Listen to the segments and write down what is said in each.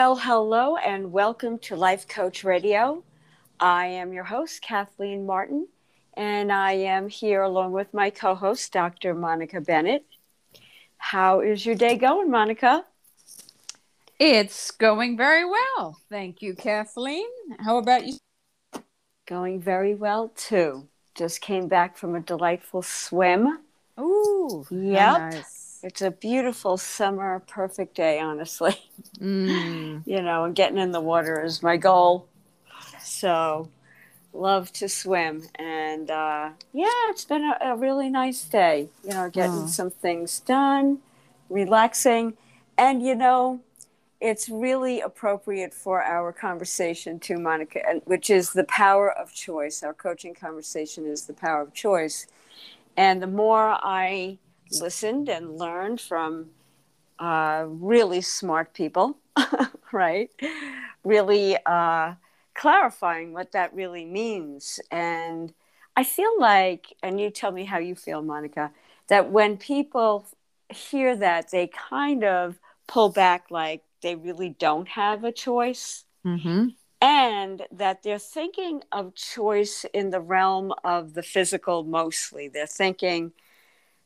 Well, hello and welcome to Life Coach Radio. I am your host, Kathleen Martin, and I am here along with my co host, Dr. Monica Bennett. How is your day going, Monica? It's going very well. Thank you, Kathleen. How about you? Going very well, too. Just came back from a delightful swim. Ooh, yep. Nice. It's a beautiful summer, perfect day, honestly. Mm. you know, and getting in the water is my goal. So, love to swim. And uh, yeah, it's been a, a, really nice day. You know, getting oh. some things done, relaxing. And, you know, it's really appropriate for our conversation too, Monica, which is the power of choice. Our coaching conversation is the power of choice. And the more I listened and learned from uh, really smart people, right? Really uh, clarifying what that really means. And I feel like, and you tell me how you feel, Monica, that when people hear that, they kind of pull back like they really don't have a choice. Mm-hmm. And that they're thinking of choice in the realm of the physical mostly. They're thinking,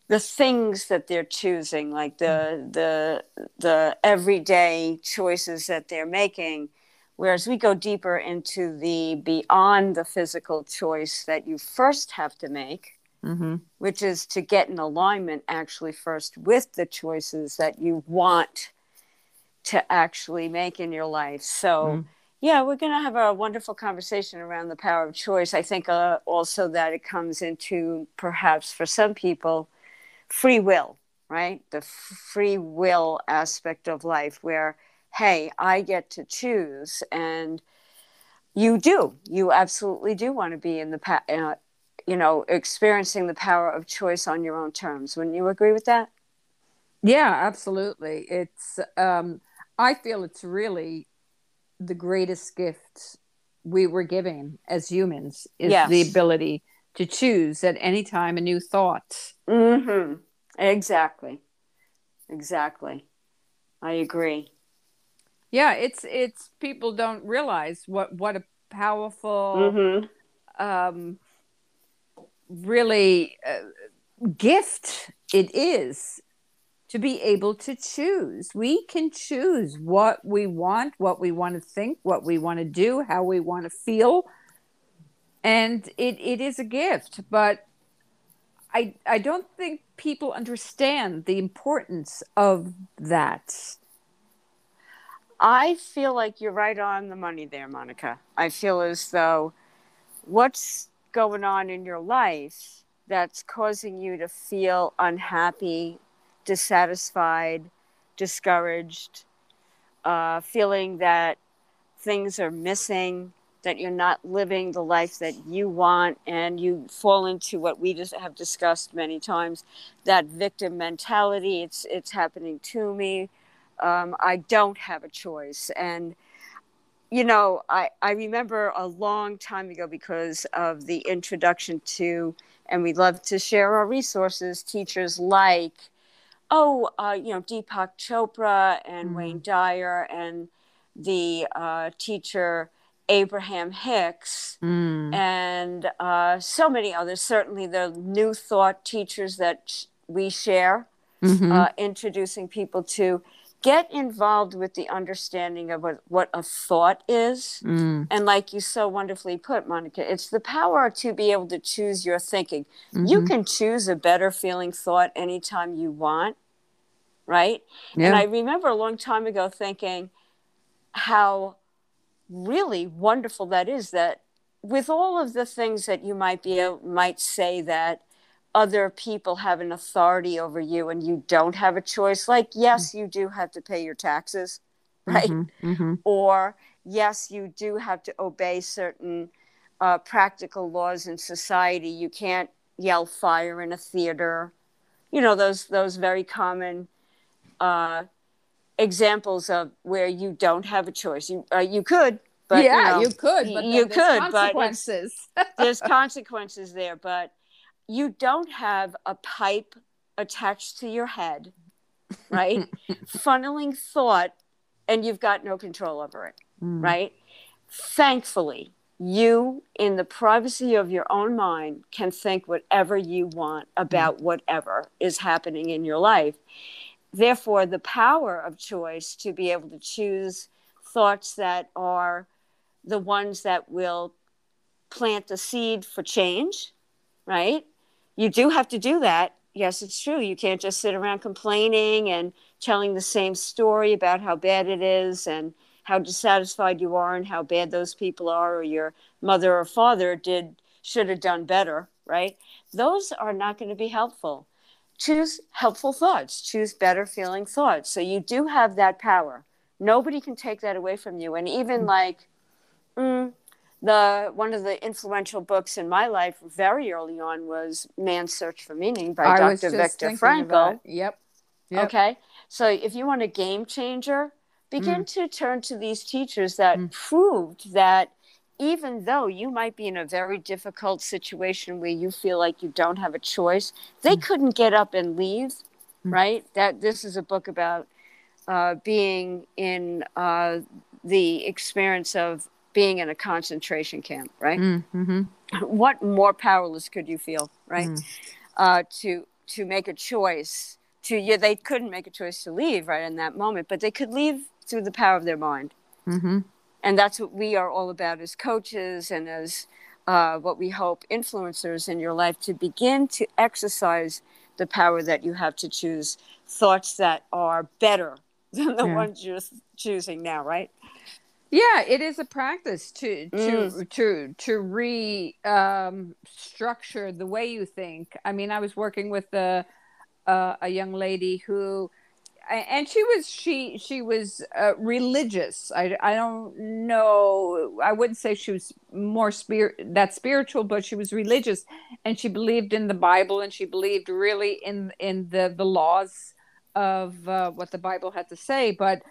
the things that they're choosing like the the the everyday choices that they're making whereas we go deeper into the beyond the physical choice that you first have to make mm-hmm. which is to get in alignment actually first with the choices that you want to actually make in your life so mm-hmm. yeah we're going to have a wonderful conversation around the power of choice i think uh, also that it comes into perhaps for some people free will, right? The free will aspect of life where, hey, I get to choose. And you do. You absolutely do want to be in the, pa- uh, you know, experiencing the power of choice on your own terms. Wouldn't you agree with that? Yeah, absolutely. It's, um, I feel it's really the greatest gift we were given as humans is yes. the ability to choose at any time a new thought. Mm-hmm. Exactly. Exactly. I agree. Yeah, it's it's people don't realize what what a powerful, mm-hmm. um, really uh, gift it is to be able to choose. We can choose what we want, what we want to think, what we want to do, how we want to feel. And it, it is a gift, but I I don't think people understand the importance of that. I feel like you're right on the money there, Monica. I feel as though what's going on in your life that's causing you to feel unhappy, dissatisfied, discouraged, uh, feeling that things are missing, that you're not living the life that you want and you fall into what we just have discussed many times that victim mentality. It's it's happening to me. Um, i don't have a choice. And you know I, I remember a long time ago because of the introduction to and we love to share our resources teachers like oh uh, you know deepak chopra and mm-hmm. wayne dyer and the uh, teacher Abraham Hicks, mm. and uh, so many others. Certainly, the new thought teachers that sh- we share, mm-hmm. uh, introducing people to get involved with the understanding of what, what a thought is. Mm. And like you so wonderfully put, Monica, it's the power to be able to choose your thinking. Mm-hmm. You can choose a better feeling thought anytime you want, right? Yeah. And I remember a long time ago thinking how really wonderful that is that with all of the things that you might be might say that other people have an authority over you and you don't have a choice like yes you do have to pay your taxes right? Mm-hmm, mm-hmm. or yes you do have to obey certain uh, practical laws in society. You can't yell fire in a theater. You know those those very common uh, examples of where you don't have a choice. You uh, you could, but yeah, you, know, you could, but you could, consequences. but there's consequences there. But you don't have a pipe attached to your head, right? Funneling thought and you've got no control over it, mm. right? Thankfully, you, in the privacy of your own mind, can think whatever you want about mm. whatever is happening in your life. Therefore, the power of choice to be able to choose thoughts that are the ones that will plant the seed for change, right? You do have to do that. Yes, it's true. You can't just sit around complaining and telling the same story about how bad it is and how dissatisfied you are and how bad those people are or your mother or father did should have done better, right? Those are not going to be helpful. Choose helpful thoughts, choose better feeling thoughts. So you do have that power. Nobody can take that away from you. And even like mm, the one of the influential books in my life very early on was Man's Search for Meaning by I Dr. Viktor Frankl. Yep. yep. Okay. So if you want a game changer, begin mm. to turn to these teachers that mm. proved that even though you might be in a very difficult situation where you feel like you don't have a choice, they mm. couldn't get up and leave, mm. right? That this is a book about uh, being in uh, the experience of being in a concentration camp, right? Mm, mm-hmm. What more powerless could you feel, right? Mm. Uh, to to make a choice. To yeah, they couldn't make a choice to leave right in that moment, but they could leave through the power of their mind. Mm-hmm. And that's what we are all about as coaches and as uh, what we hope influencers in your life to begin to exercise the power that you have to choose thoughts that are better than the yeah. ones you're choosing now, right? Yeah, it is a practice to to mm. to to re um, structure the way you think. I mean, I was working with a uh, a young lady who, and she was she she was uh, religious. I I don't know. I wouldn't say she was more spirit that spiritual, but she was religious, and she believed in the Bible, and she believed really in in the the laws of uh, what the Bible had to say, but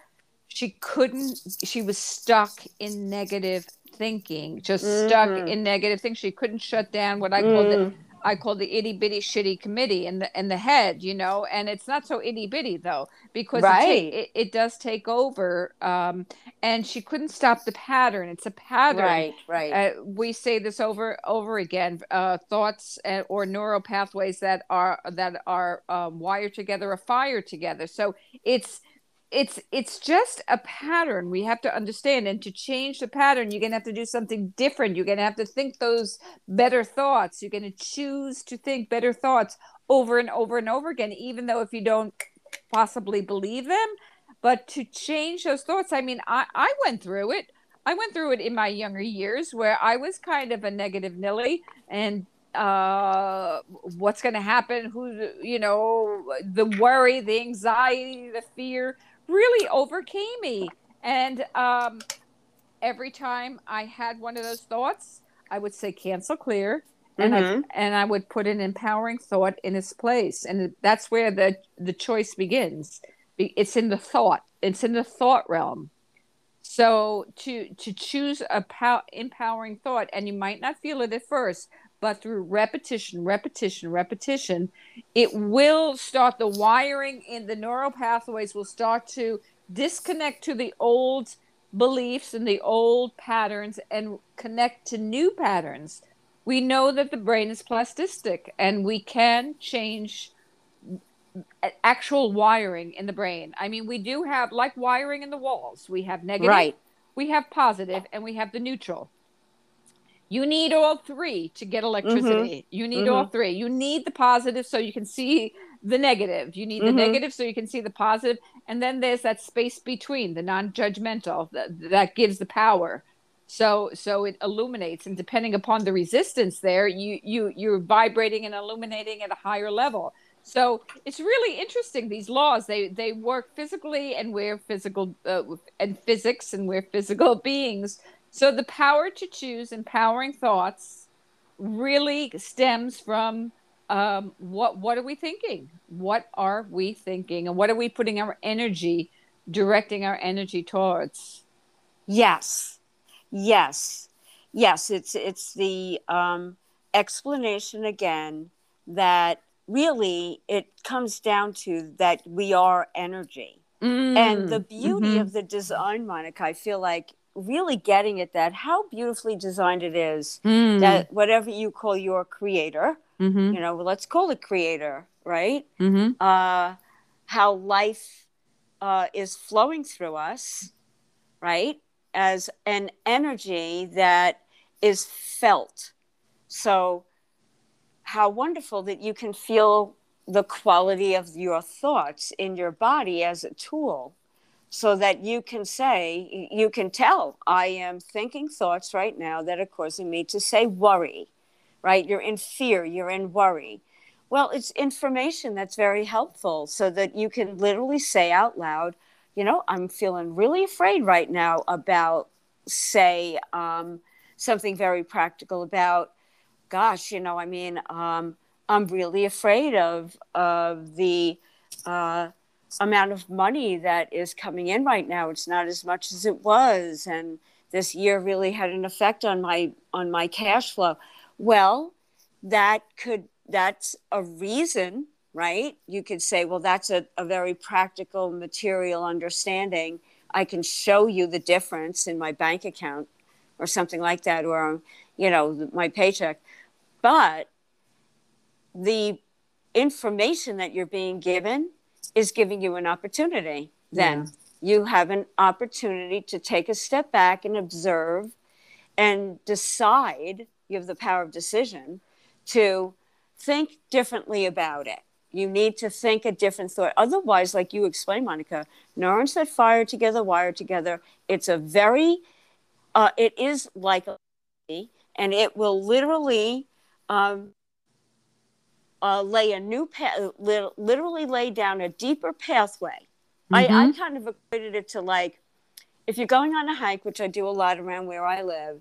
she couldn't she was stuck in negative thinking just mm-hmm. stuck in negative things she couldn't shut down what i call mm. the I call the itty bitty shitty committee and the in the head, you know, and it's not so itty bitty though because right. it, it, it, does take over. Um, and she couldn't stop the pattern. It's a pattern, right? Right. Uh, we say this over over again. Uh, thoughts uh, or neural pathways that are that are um, wired together are fired together. So it's it's it's just a pattern we have to understand and to change the pattern you're going to have to do something different. You're going to have to think those better thoughts. You're going to choose to think better thoughts over and over and over again even though if you don't possibly believe them. But to change those thoughts i mean i i went through it. I went through it in my younger years where i was kind of a negative nilly and uh what's going to happen? Who you know the worry the anxiety the fear really overcame me. And um, every time I had one of those thoughts, I would say cancel clear. And mm-hmm. I and I would put an empowering thought in its place, and that's where the the choice begins. It's in the thought. It's in the thought realm. So to to choose a pow- empowering thought, and you might not feel it at first, but through repetition, repetition, repetition, it will start the wiring in the neural pathways will start to disconnect to the old beliefs and the old patterns and connect to new patterns. We know that the brain is plastic and we can change actual wiring in the brain. I mean, we do have like wiring in the walls. We have negative, right. we have positive, and we have the neutral. You need all three to get electricity. Mm-hmm. You need mm-hmm. all three. You need the positive so you can see the negative. You need the mm-hmm. negative so you can see the positive. And then there's that space between, the non-judgmental that, that gives the power. So so it illuminates and depending upon the resistance there, you you you're vibrating and illuminating at a higher level. So it's really interesting. These laws they they work physically, and we're physical uh, and physics, and we're physical beings. So the power to choose empowering thoughts really stems from um, what what are we thinking? What are we thinking, and what are we putting our energy, directing our energy towards? Yes, yes, yes. It's it's the um, explanation again that really it comes down to that we are energy and the beauty Mhm. of the design, Monica, I feel like really getting at that, how beautifully designed it is Mm. that whatever you call your creator, Mhm. you know, let's call it creator, right? Mhm. Uh, how life uh, is flowing through us, right? As an energy that is felt. So, how wonderful that you can feel the quality of your thoughts in your body as a tool so that you can say, you can tell, I am thinking thoughts right now that are causing me to say worry, right? You're in fear, you're in worry. Well, it's information that's very helpful so that you can literally say out loud, you know, I'm feeling really afraid right now about, say, um, something very practical about, gosh, you know, I mean, um, I'm really afraid of of the uh, amount of money that is coming in right now. It's not as much as it was, and this year really had an effect on my on my cash flow. Well, that could that's a reason, right? You could say, well, that's a, a very practical, material understanding. I can show you the difference in my bank account or something like that, or you know, my paycheck. But the information that you're being given is giving you an opportunity. Then you have an opportunity to take a step back and observe and decide. You have the power of decision to think differently about it. You need to think a different thought. Otherwise, like you explained, Monica, neurons that fire together wire together. It's a very, uh, it is like a and it will literally um, uh, lay a new path, literally lay down a deeper pathway. I, I Mhm. kind of equated it to like if you're going on a hike, which I do a lot around where I live,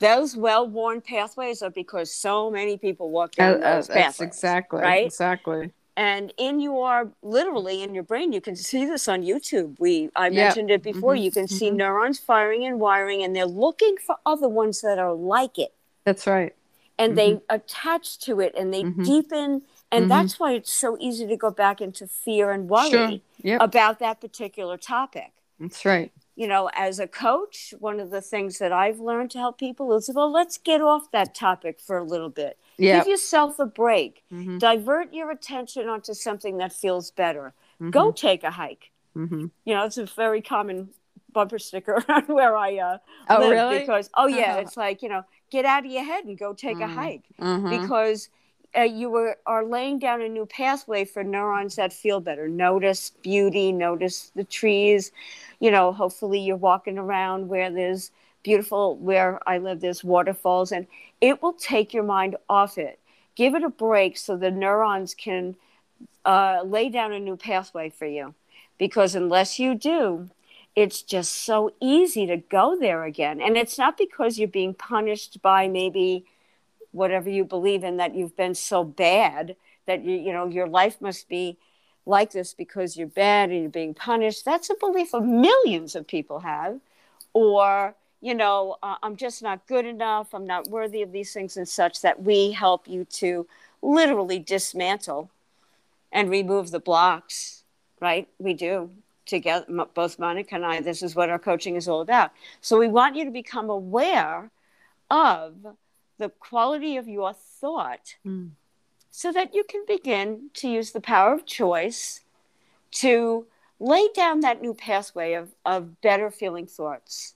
those well-worn pathways are because so many people walk Uh, down uh, those that's pathways. exactly right? Exactly. And in your literally in your brain, you can see this on YouTube. We I mentioned it before. Mhm. You can see Mhm. neurons firing and wiring, and they're looking for other ones that are like it That's right. And they attach to it and they Mhm. deepen and Mhm. that's why it's so easy to go back into fear and worry Sure. Yep. about that particular topic That's right. you know as a coach one of the things that i've learned to help people is well let's get off that topic for a little bit Yeah. give yourself a break Mhm. divert your attention onto something that feels better go take a hike Mhm. you know it's a very common bumper sticker around where i uh, Oh, live really? because oh yeah Uh-huh. it's like you know get out of your head and go take a Mm. hike Mhm. because uh, you were, are laying down a new pathway for neurons that feel better. Notice beauty, notice the trees. You know, hopefully you're walking around where there's beautiful, where I live, there's waterfalls, and it will take your mind off it. Give it a break so the neurons can uh, lay down a new pathway for you. Because unless you do, it's just so easy to go there again. And it's not because you're being punished by maybe whatever you believe in that you've been so bad that you you know your life must be like this because you're bad and you're being punished. That's a belief of millions of people have. Or you know uh, i'm just not good enough i'm not worthy of these things and such that we help you to literally dismantle and remove the blocks right? We do together both monica and i this is what our coaching is all about so we want you to become aware of the quality of your thought Mm. so that you can begin to use the power of choice to lay down that new pathway of, of better feeling thoughts.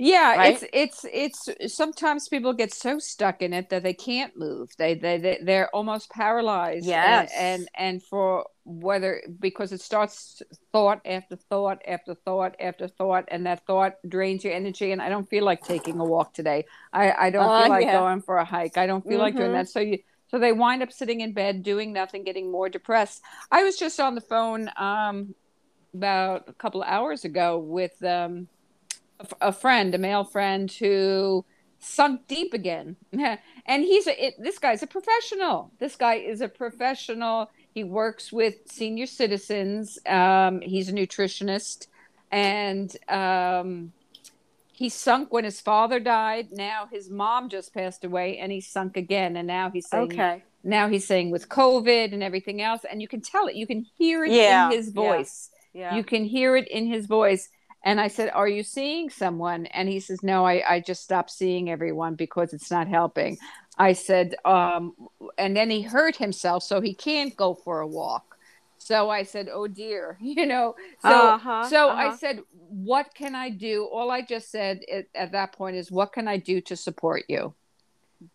Yeah, Right? it's it's it's sometimes people get so stuck in it that they can't move. They they, they they're almost paralyzed. Yes. And, and and for whether because it starts thought after thought after thought after thought and that thought drains your energy and I don't feel like taking a walk today. I I don't Uh, feel like yeah. going for a hike. I don't feel like doing Mhm. that. So you so they wind up sitting in bed doing nothing, getting more depressed. I was just on the phone um about a couple of hours ago with um a, friend, a male friend who sunk deep again. and he's a, it, this guy's a professional. This guy is a professional. He works with senior citizens. Um, he's a nutritionist, and um, he sunk when his father died. Now his mom just passed away, and he sunk again. And now he's saying, Okay. now he's saying with COVID and everything else, and you can tell it. You can hear it Yeah, in his yeah. voice Yeah. You can hear it in his voice. And I said, Are you seeing someone? And he says, No, I, I just stopped seeing everyone because it's not helping. I said, um, and then he hurt himself, so he can't go for a walk. So I said, "Oh dear," you know. So, Uh-huh, so I uh-huh. said, "What can I do?" All I just said at, at that point is, "What can I do to support you?"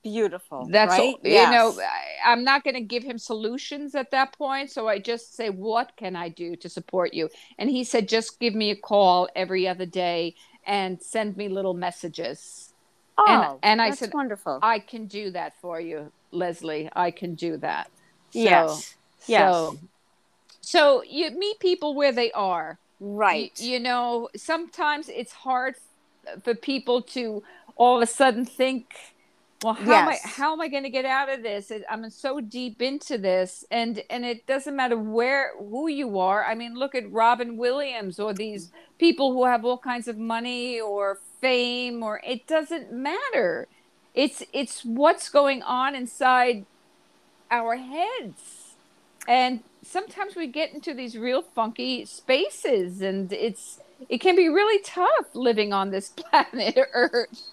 Beautiful. That's right? all. You know, I, I'm not going to give him solutions at that point. So I just say, "What can I do to support you?" And he said, "Just give me a call every other day and send me little messages." oh, and- and I said, wonderful. I can do that for you, Leslie. I can do that. So, yes. Yes. So, so you meet people where they are. right. You, you know, sometimes it's hard for people to all of a sudden think, well, how am I how am I going to get out of this? I'm so deep into this, and and it doesn't matter where who you are. I mean, look at Robin Williams or these people who have all kinds of money or fame, or it doesn't matter. It's it's what's going on inside our heads, and sometimes we get into these real funky spaces, and it's it can be really tough living on this planet Earth.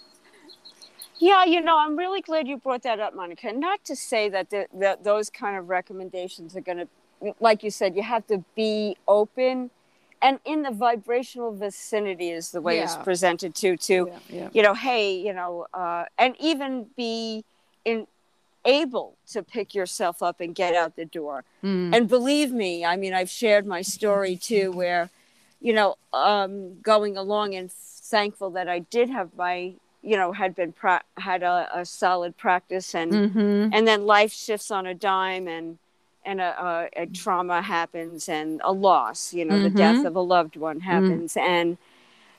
Yeah, you know, I'm really glad you brought that up, Monica. Not to say that the, that those kind of recommendations are going to, like you said, you have to be open, and in the vibrational vicinity is the way it's presented to. To Yeah, yeah. you know, hey, you know, uh, and even be in able to pick yourself up and get out the door. Mm. And believe me, I mean, I've shared my story too, where, you know, um, going along and thankful that I did have my, you know, had been pra- had a, a solid practice, and Mm-hmm. and then life shifts on a dime, and and a, a, a trauma happens, and a loss, you know, the death Mhm. of a loved one happens, and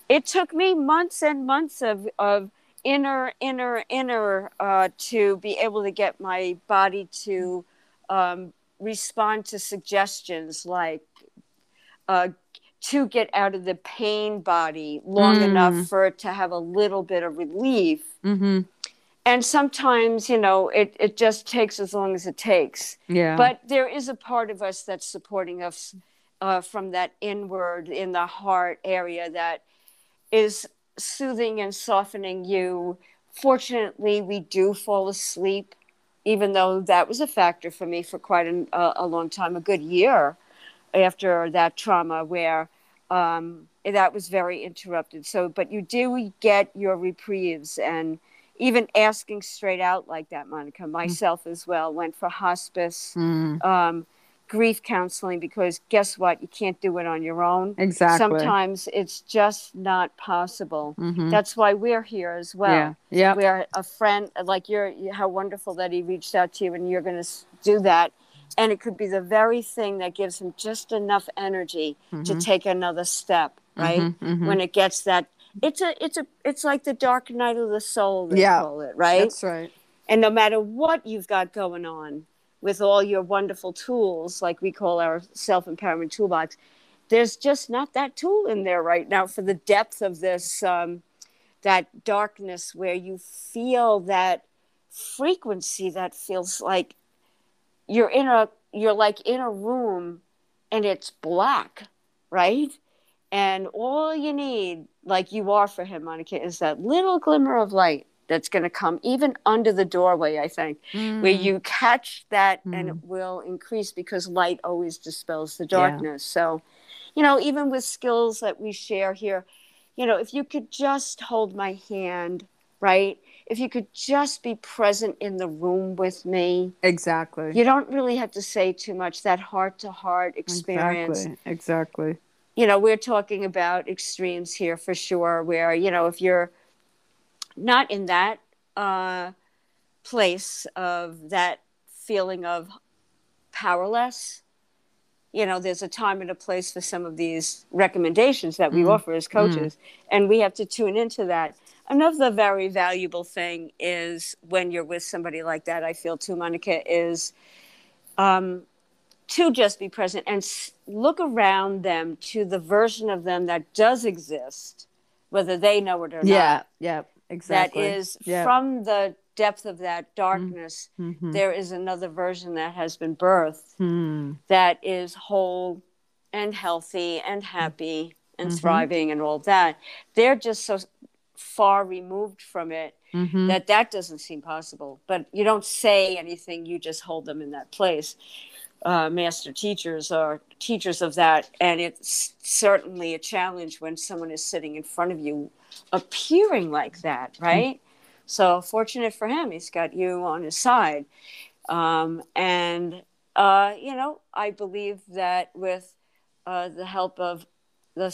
it took me months and months of of inner inner inner uh, to be able to get my body to um, respond to suggestions like uh, to get out of the pain body long Mm. enough for it to have a little bit of relief Mm-hmm. and sometimes you know it, it just takes as long as it takes Yeah. but there is a part of us that's supporting us uh, from that inward in the heart area that is soothing and softening you fortunately we do fall asleep even though that was a factor for me for quite an, a, a long time a good year after that trauma where um, that was very interrupted so but you do get your reprieves and even asking straight out like that monica myself as well went for hospice Mm. um, grief counseling because guess what you can't do it on your own Exactly. sometimes it's just not possible Mhm. that's why we're here as well yeah. Yeah. are a friend like you're how wonderful that he reached out to you and you're going to do that and it could be the very thing that gives him just enough energy to Mhm. take another step right Mhm, mhm. when it gets that it's a it's a it's like the dark night of the soul they Yeah. call it right That's right. and no matter what you've got going on with all your wonderful tools, like we call our self empowerment toolbox, there's just not that tool in there right now for the depth of this, um, that darkness where you feel that frequency that feels like you're in a, you're like in a room and it's black, right? And all you need, like you are for him, Monica, is that little glimmer of light that's going to come even under the doorway, I think, where Mm. you catch that and Mm. it will increase because light always dispels the Yeah. darkness. So, you know, even with skills that we share here, you know, if you could just hold my hand, right? If you could just be present in the room with me, Exactly. you don't really have to say too much. That heart to heart experience Exactly. Exactly. you know, we're talking about extremes here for sure, where, you know, if you're not in that uh, place of that feeling of powerless, you know, there's a time and a place for some of these recommendations that we Mm. offer as coaches, and we have to tune into that. Another very valuable thing is when you're with somebody like that, I feel too, Monica, is um, to just be present and look around them to the version of them that does exist, whether they know it or Yeah. not. Yeah. Yeah. Exactly. That is yeah. from the depth of that darkness, Mhm. there is another version that has been birthed Hmm. that is whole, and healthy and happy and Mhm. thriving and all that. They're just so far removed from it Mhm. that that doesn't seem possible. But you don't say anything; you just hold them in that place. Uh, master teachers are teachers of that, and it's certainly a challenge when someone is sitting in front of you, appearing like that, right? So fortunate for him, he's got you on his side, um, and uh, you know, I believe that with uh, the help of the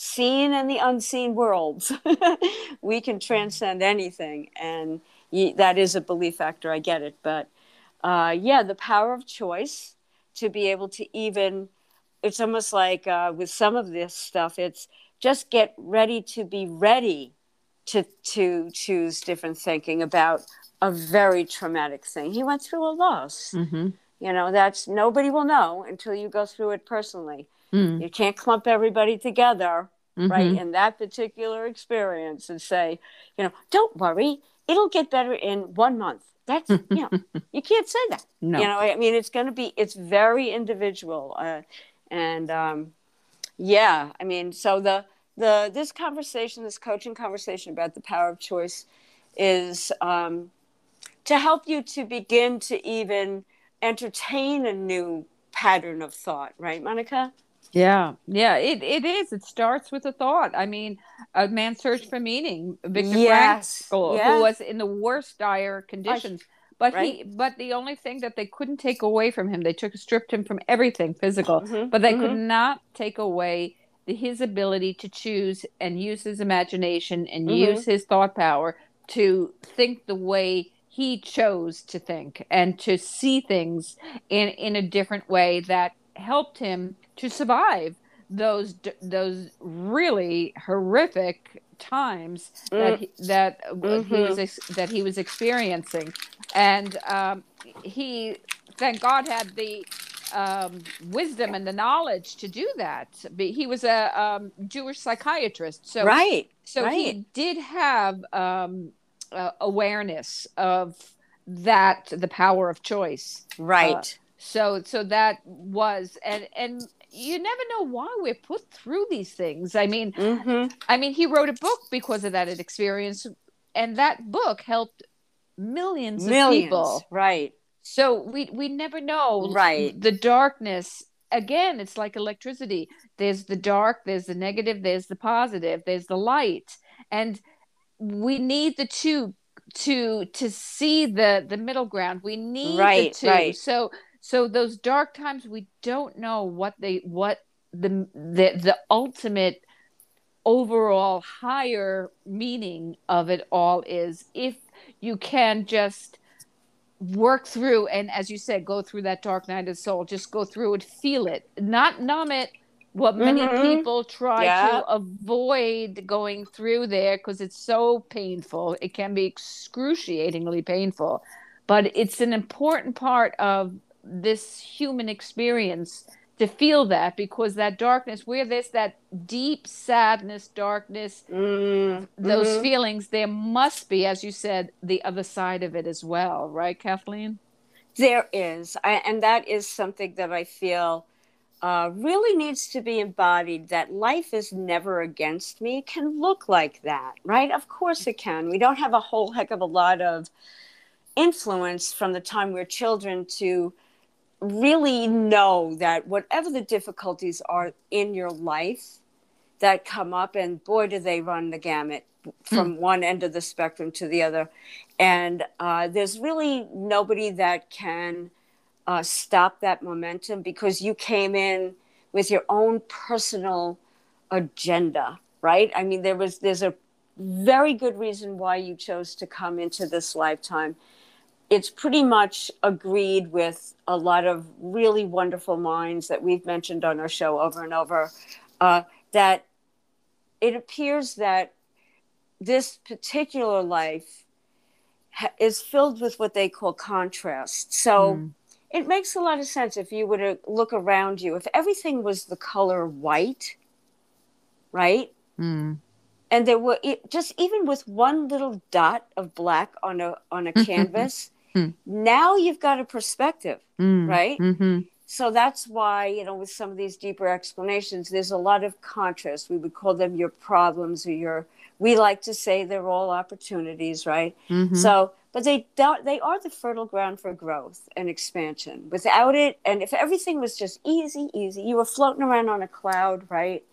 seen and the unseen worlds, we can transcend anything. And that is a belief factor. I get it. But uh, yeah, the power of choice to be able to even, it's almost like uh, with some of this stuff, it's just get ready to be ready to, to choose different thinking about a very traumatic thing. He went through a loss. Mhm. You know, that's nobody will know until you go through it personally. Mm. You can't clump everybody together, right, Mhm. in that particular experience and say, you know, don't worry, it'll get better in one month. That's, you know, you can't say that. No. You know, I mean, it's going to be, it's very individual. Uh, and um, yeah, I mean, so the, the, this conversation, this coaching conversation about the power of choice is um, to help you to begin to even entertain a new pattern of thought, right, Monica? Yeah, yeah, it, it is. It starts with a thought. I mean, a man's search for meaning. Viktor Yes, Frankl, yes. who was in the worst dire conditions, but he, but the only thing that they couldn't take away from him, they took stripped him from everything physical, Mhm, but they could mhm. not take away the, his ability to choose and use his imagination and Mhm. use his thought power to think the way he chose to think and to see things in in a different way that helped him to survive those those really horrific times that he, that uh, he was ex- that he was experiencing and um, he thank God had the um, wisdom and the knowledge to do that. But He was a um, Jewish psychiatrist, so right. so right. he did have um, uh, awareness of that, the power of choice. Right. So so that was and and you never know why we're put through these things. I mean, hmm I mean, he wrote a book because of that experience, and that book helped millions, Millions. of people. Right. So we we never know Right. the darkness. Again, it's like electricity. There's the dark, there's the negative, there's the positive, there's the light, and we need the two to to see the the middle ground. We need Right, the two. right. So so those dark times, we don't know what they what the the the ultimate overall higher meaning of it all is if you can just work through and as you said go through that dark night of soul just go through it feel it not numb it what many Mhm. people try Yeah. to avoid going through there because it's so painful it can be excruciatingly painful but it's an important part of this human experience to feel that because that darkness where there's that deep sadness darkness Mm, those feelings there must be as you said the other side of it as well right kathleen There is, I, and that is something that I feel uh, really needs to be embodied. That life is never against me. It can look like that, right? Of course it can. We don't have a whole heck of a lot of influence from the time we're children to really know that whatever the difficulties are in your life that come up, and boy, do they run the gamut from one end of the spectrum to the other. And uh, there's really nobody that can uh, stop that momentum because you came in with your own personal agenda, right? I mean, there was there's a very good reason why you chose to come into this lifetime. It's pretty much agreed with a lot of really wonderful minds that we've mentioned on our show over and over. Uh, that it appears that this particular life ha- is filled with what they call contrast. So Mm. it makes a lot of sense if you were to look around you. If everything was the color white, right? Mm. And there were it, just even with one little dot of black on a on a canvas. Hmm. now you've got a perspective, Mm. right? Mhm. so that's why you know with some of these deeper explanations there's a lot of contrast we would call them your problems or your we like to say they're all opportunities right Mhm. so but they don't they are the fertile ground for growth and expansion without it and if everything was just easy easy you were floating around on a cloud right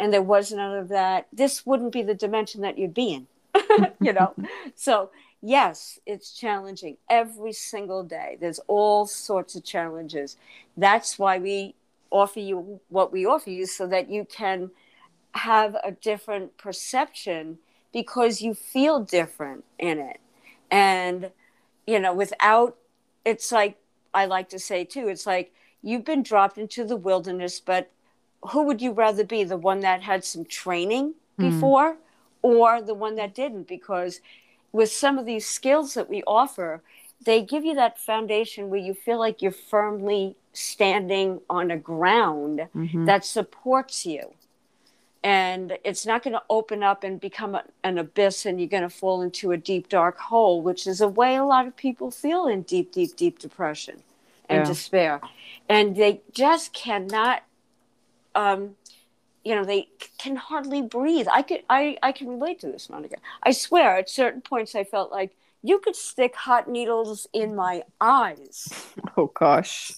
and there was none of that this wouldn't be the dimension that you'd be in you know so yes it's challenging every single day. There's all sorts of challenges. That's why we offer you what we offer you so that you can have a different perception because you feel different in it. And you know without it's like i like to say too it's like you've been dropped into the wilderness but who would you rather be? The one that had some training Hmm. before or the one that didn't? Because with some of these skills that we offer they give you that foundation where you feel like you're firmly standing on a ground Mhm. that supports you and it's not going to open up and become a, an abyss and you're going to fall into a deep dark hole which is a way a lot of people feel in deep deep deep depression and Yeah. despair and they just cannot um you know they can hardly breathe i could i i can relate to this monica i swear at certain points i felt like you could stick hot needles in my eyes Oh gosh.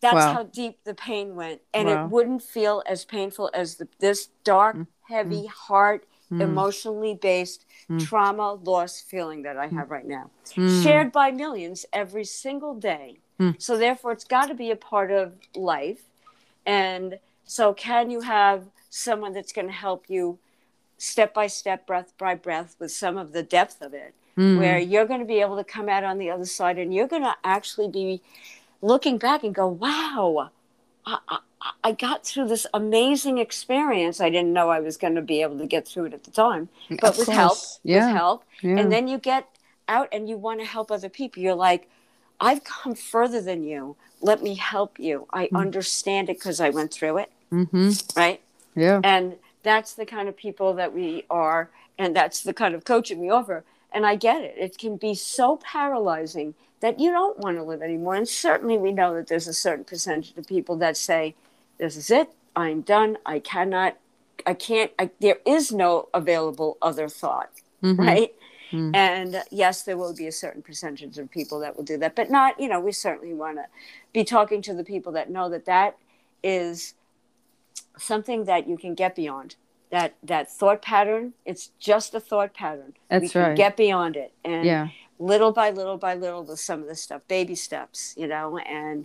that's Wow. how deep the pain went and Wow. it wouldn't feel as painful as the, this dark heavy heart Mm. emotionally based Mm. trauma loss feeling that i have right now Mm. shared by millions every single day Mm. so therefore it's got to be a part of life and so can you have someone that's going to help you step by step breath by breath with some of the depth of it Mm. where you're going to be able to come out on the other side and you're going to actually be looking back and go, wow, I, I, I got through this amazing experience. I didn't know I was going to be able to get through it at the time, but Of with help. Yeah. with help. Yeah. And then you get out and you want to help other people. You're like, I've come further than you. Let me help you. I Mm. understand it because I went through it, Mhm. right? Yeah. And that's the kind of people that we are, and that's the kind of coaching we offer. And I get it. It can be so paralyzing that you don't want to live anymore. And certainly we know that there's a certain percentage of people that say, This is it. I'm done. I cannot, I can't, I, there is no available other thought, Mhm. right? Mm. And uh, yes, there will be a certain percentage of people that will do that, but not, you know, we certainly want to be talking to the people that know that that is something that you can get beyond. That that thought pattern, it's just a thought pattern. we That's can right. get beyond it. And Yeah. little by little by little with some of this stuff, baby steps, you know, and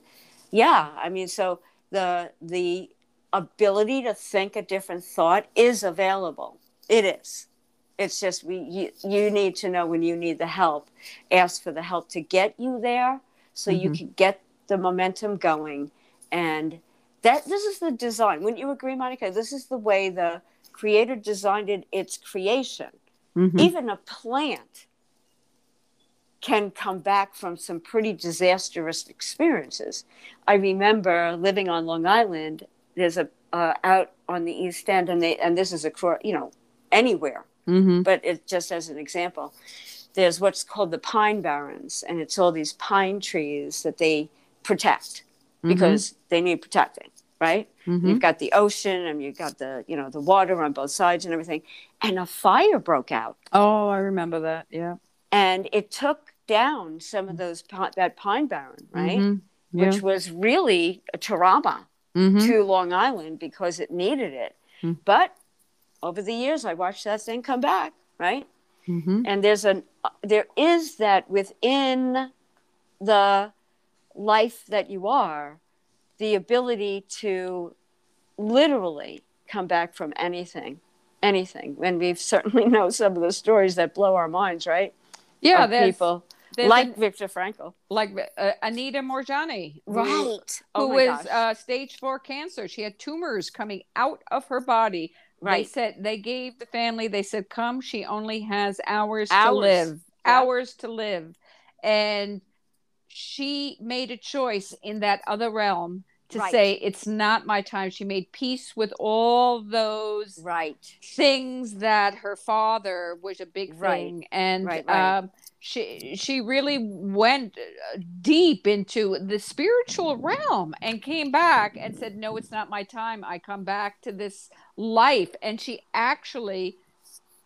yeah, I mean, so the the ability to think a different thought is available. It is. It's just we you, you need to know when you need the help. Ask for the help to get you there so you Mhm. can get the momentum going and that this is the design. Wouldn't you agree, Monica? This is the way the creator designed it, its creation Mhm. even a plant can come back from some pretty disastrous experiences. I remember living on Long Island. There's a uh, out on the East End, and they and this is across you know anywhere, Mhm. but it just as an example. There's what's called the pine barrens, and it's all these pine trees that they protect because they need protecting, right? Mhm. You've got the ocean and you've got the you know the water on both sides and everything, and a fire broke out Oh, I remember that. Yeah. and it took down some of those that pine barren, right? Mhm. Yeah. Which was really a trauma Mhm. to Long Island because it needed it. Mm. But over the years, I watched that thing come back, right? Mhm. And there's an there is that within the life that you are, the ability to literally come back from anything, anything. And we've certainly know some of the stories that blow our minds, right? Yeah. Of There's, people there's like an- Viktor Frankl. like uh, Anita Moorjani, who- Right. Who oh my was uh, stage four cancer? She had tumors coming out of her body. They said they gave the family. They said, "Come, she only has hours, to live. Yeah. Hours to live," and she made a choice in that other realm to Right. say, "It's not my time." She made peace with all those Right. things that her father was a big Right. thing and Right, right. um she she really went uh, deep into the spiritual realm and came back and said no it's not my time i come back to this life and she actually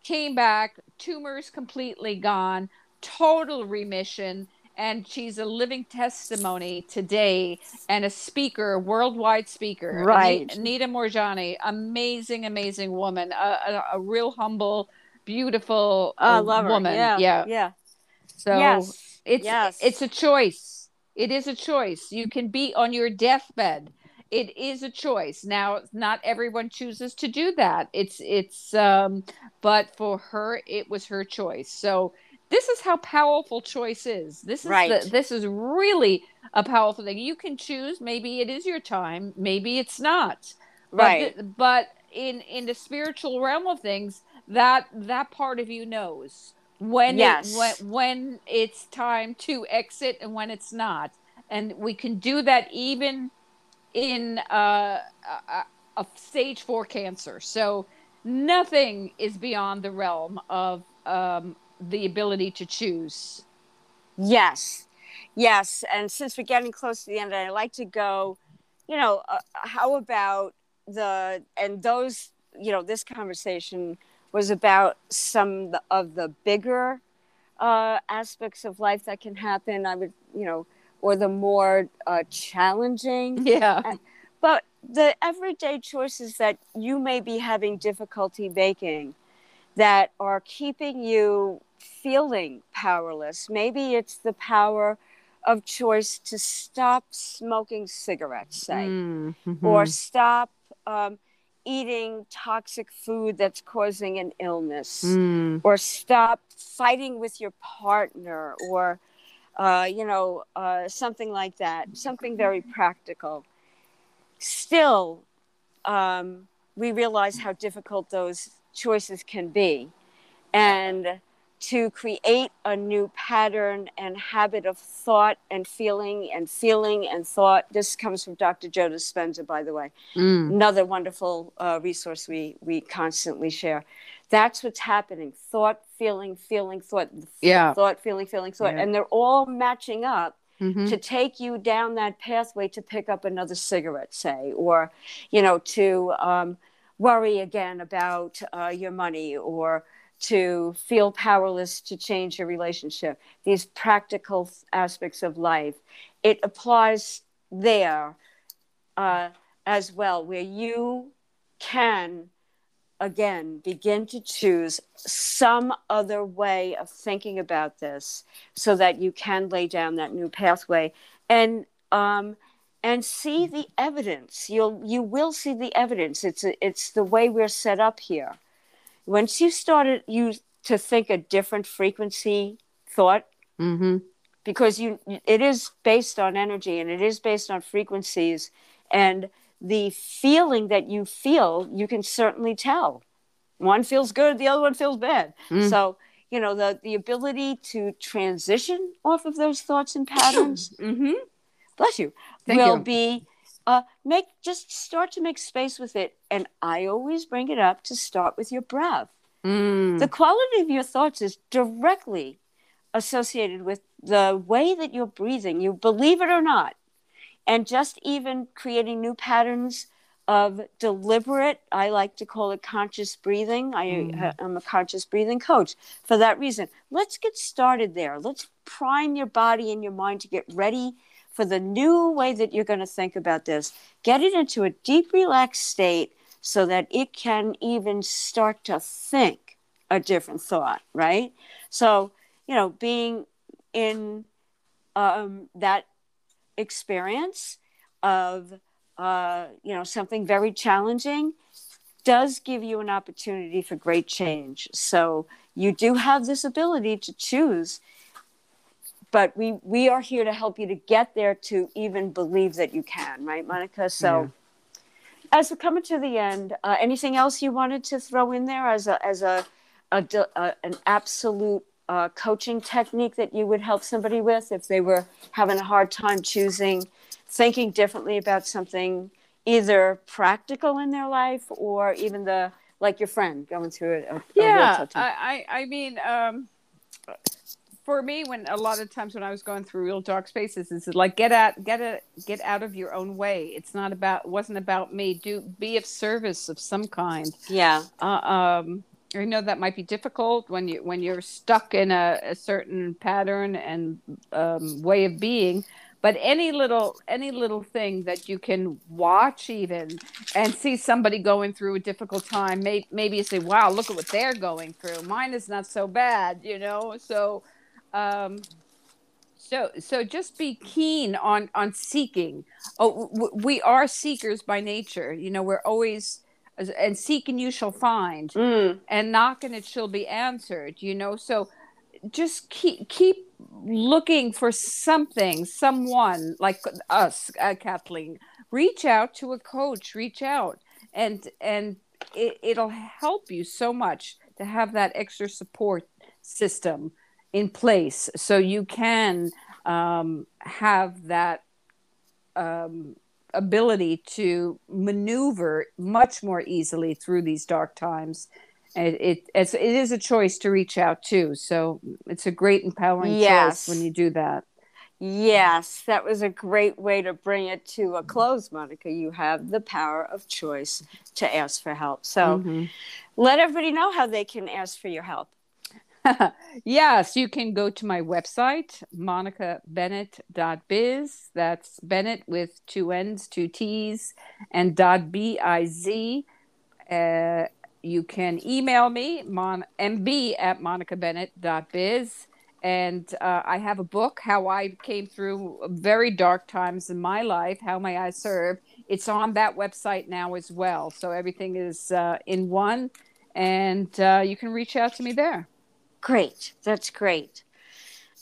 came back tumors completely gone total remission and she's a living testimony today and a speaker, worldwide speaker. Right. Anita Moorjani, amazing, amazing woman, a, a, a real humble, beautiful I uh, love woman. Yeah. yeah. Yeah. So Yes. it's Yes. it's a choice. It is a choice. You can be on your deathbed. It is a choice. Now, not everyone chooses to do that. It's it's um but for her it was her choice. So this is how powerful choice is. This is Right. the, this is really a powerful thing. You can choose maybe it is your time, maybe it's not. Right. th- but in in the spiritual realm of things, that that part of you knows when Yes. it, when when it's time to exit and when it's not, and we can do that even in uh, a, a, stage four cancer. So nothing is beyond the realm of um, the ability to choose. Yes, yes. And since we're getting close to the end, I'd like to go, you know, uh, how about the, and those, you know, this conversation was about some of the bigger uh, aspects of life that can happen. I would, you know, or the more uh, challenging. Yeah. But the everyday choices that you may be having difficulty making that are keeping you feeling powerless. Maybe it's the power of choice to stop smoking cigarettes, say, Mm-hmm. or stop um, eating toxic food that's causing an illness, Mm. or stop fighting with your partner, or uh, you know, uh, something like that, something very practical. Still, um, we realize how difficult those choices can be. And to create a new pattern and habit of thought and feeling and feeling and thought. This comes from Dr. Joe Dispenza, by the way Mm. another wonderful uh, resource we we constantly share. That's what's happening: thought, feeling, feeling, thought, Yeah. thought, feeling, feeling, thought, Yeah. and they're all matching up Mhm. to take you down that pathway to pick up another cigarette, say, or you know, to um, worry again about uh, your money, or to feel powerless to change your relationship. These practical aspects of life, it applies there uh, as well, where you can again begin to choose some other way of thinking about this so that you can lay down that new pathway and um, and see the evidence. You'll you will see the evidence. It's it's the way we're set up here once you started you to think a different frequency thought Mhm. because you it is based on energy and it is based on frequencies and the feeling that you feel you can certainly tell one feels good the other one feels bad Mm. so you know the the ability to transition off of those thoughts and patterns mm-hmm, bless you Thank will you. be uh, make just start to make space with it and i always bring it up to start with your breath Mm. the quality of your thoughts is directly associated with the way that you're breathing, you believe it or not. And just even creating new patterns of deliberate, I like to call it conscious breathing. I Mm. am a conscious breathing coach for that reason. Let's get started there. Let's prime your body and your mind to get ready for the new way that you're going to think about this. Get it into a deep, relaxed state so that it can even start to think a different thought, right? So, you know, being in um, that experience of, uh, you know, something very challenging does give you an opportunity for great change. So you do have this ability to choose, but we we are here to help you to get there to even believe that you can, right, Monica? So. As we're coming to the end, uh, anything else you wanted to throw in there as a as a, a, a- an absolute uh, coaching technique that you would help somebody with if they were having a hard time choosing, thinking differently about something, either practical in their life or even the like your friend going through it a, a real yeah. I, I i mean um for me when a lot of times when I was going through real dark spaces is like get out get a get out of your own way. It's not about wasn't about me. Do be of service of some kind. Yeah. Uh, um I know that might be difficult when you when you're stuck in a, a certain pattern and um, way of being, but any little any little thing that you can watch even and see somebody going through a difficult time, may, maybe you say, "Wow, look at what they're going through. Mine is not so bad," you know. So, um, so so just be keen on on seeking. Oh, w- we are seekers by nature. You know, we're always and seek and you shall find Mm. and knock and it shall be answered you know so just keep keep looking for something someone like us uh, kathleen reach out to a coach reach out and and it, it'll help you so much to have that extra support system in place so you can um, have that um, ability to maneuver much more easily through these dark times. It, it it's, it is a choice to reach out to, so it's a great empowering Yes. choice when you do that. Yes, that was a great way to bring it to a close, Monica. You have the power of choice to ask for help. So Mhm. let everybody know how they can ask for your help. yes, you can go to my website, monicabennett.biz. That's Bennett with two N's, two T's, and dot B-I-Z. Uh, you can email me, mon- mb at monicabennett.biz. And uh, I have a book, How I Came Through Very Dark Times in My Life, How May I Serve. It's on that website now as well. So everything is uh, in one, and uh, you can reach out to me there. Great. That's great.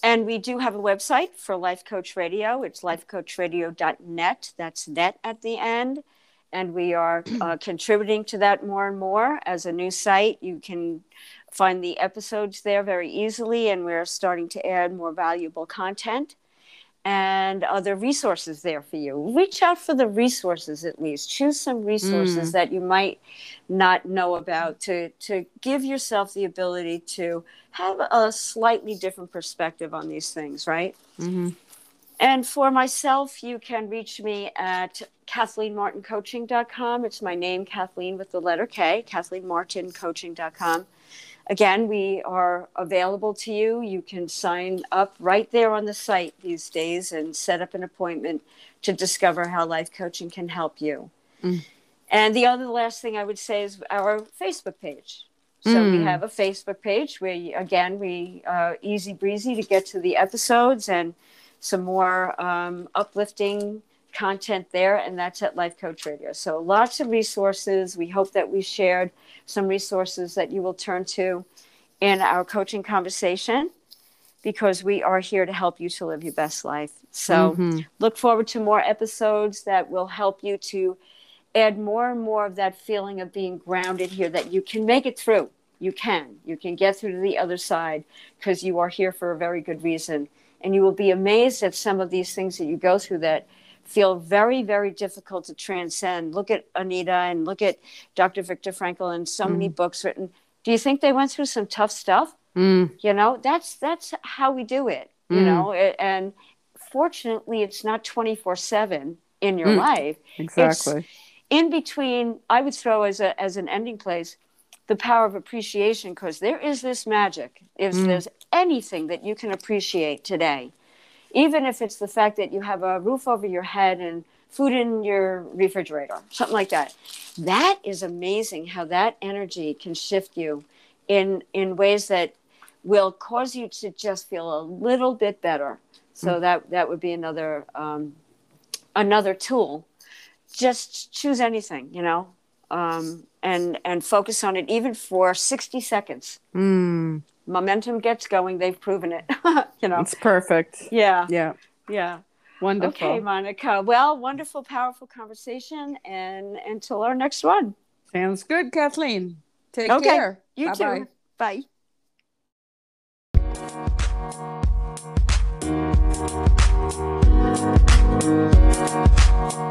And we do have a website for Life Coach Radio. It's lifecoachradio.net. That's net at the end. And we are uh, contributing to that more and more as a new site. You can find the episodes there very easily, and we're starting to add more valuable content and other resources there for you. Reach out for the resources at least. Choose some resources that you might not know about to, to give yourself the ability to have a slightly different perspective on these things, right? Mm-hmm. And for myself, you can reach me at KathleenMartinCoaching.com. It's my name, Kathleen with the letter K, KathleenMartinCoaching.com. Again, we are available to you. You can sign up right there on the site these days and set up an appointment to discover how life coaching can help you. Mm. And the other last thing I would say is our Facebook page. So we Mm. have a Facebook page where, again, we uh, easy breezy to get to the episodes and some more um, uplifting content there, and that's at Life Coach Radio. So lots of resources. We hope that we shared some resources that you will turn to in our coaching conversation because we are here to help you to live your best life. So Mhm. look forward to more episodes that will help you to add more and more of that feeling of being grounded here that you can make it through. You can. You can get through to the other side because you are here for a very good reason. And you will be amazed at some of these things that you go through that feel very, very difficult to transcend. Look at Anita and look at Dr. Viktor Frankl and so many books written. Do you think they went through some tough stuff? Mm. you know that's that's how we do it you Mm. know and fortunately it's not 24 7 in your Mm. life Exactly. in between i would throw as a as an ending place the power of appreciation because there is this magic if Mm. there's anything that you can appreciate today even if it's the fact that you have a roof over your head and food in your refrigerator something like that. That is amazing how that energy can shift you in in ways that will cause you to just feel a little bit better. So that that would be another um, another tool. Just choose anything you know um, and and focus on it even for 60 seconds. Mm. Momentum gets going they've proven it you know It's perfect. yeah Yeah. yeah Wonderful. okay monica well wonderful powerful conversation and until our next one Sounds good, Kathleen. Take Okay. care. you Bye-bye. too bye Thank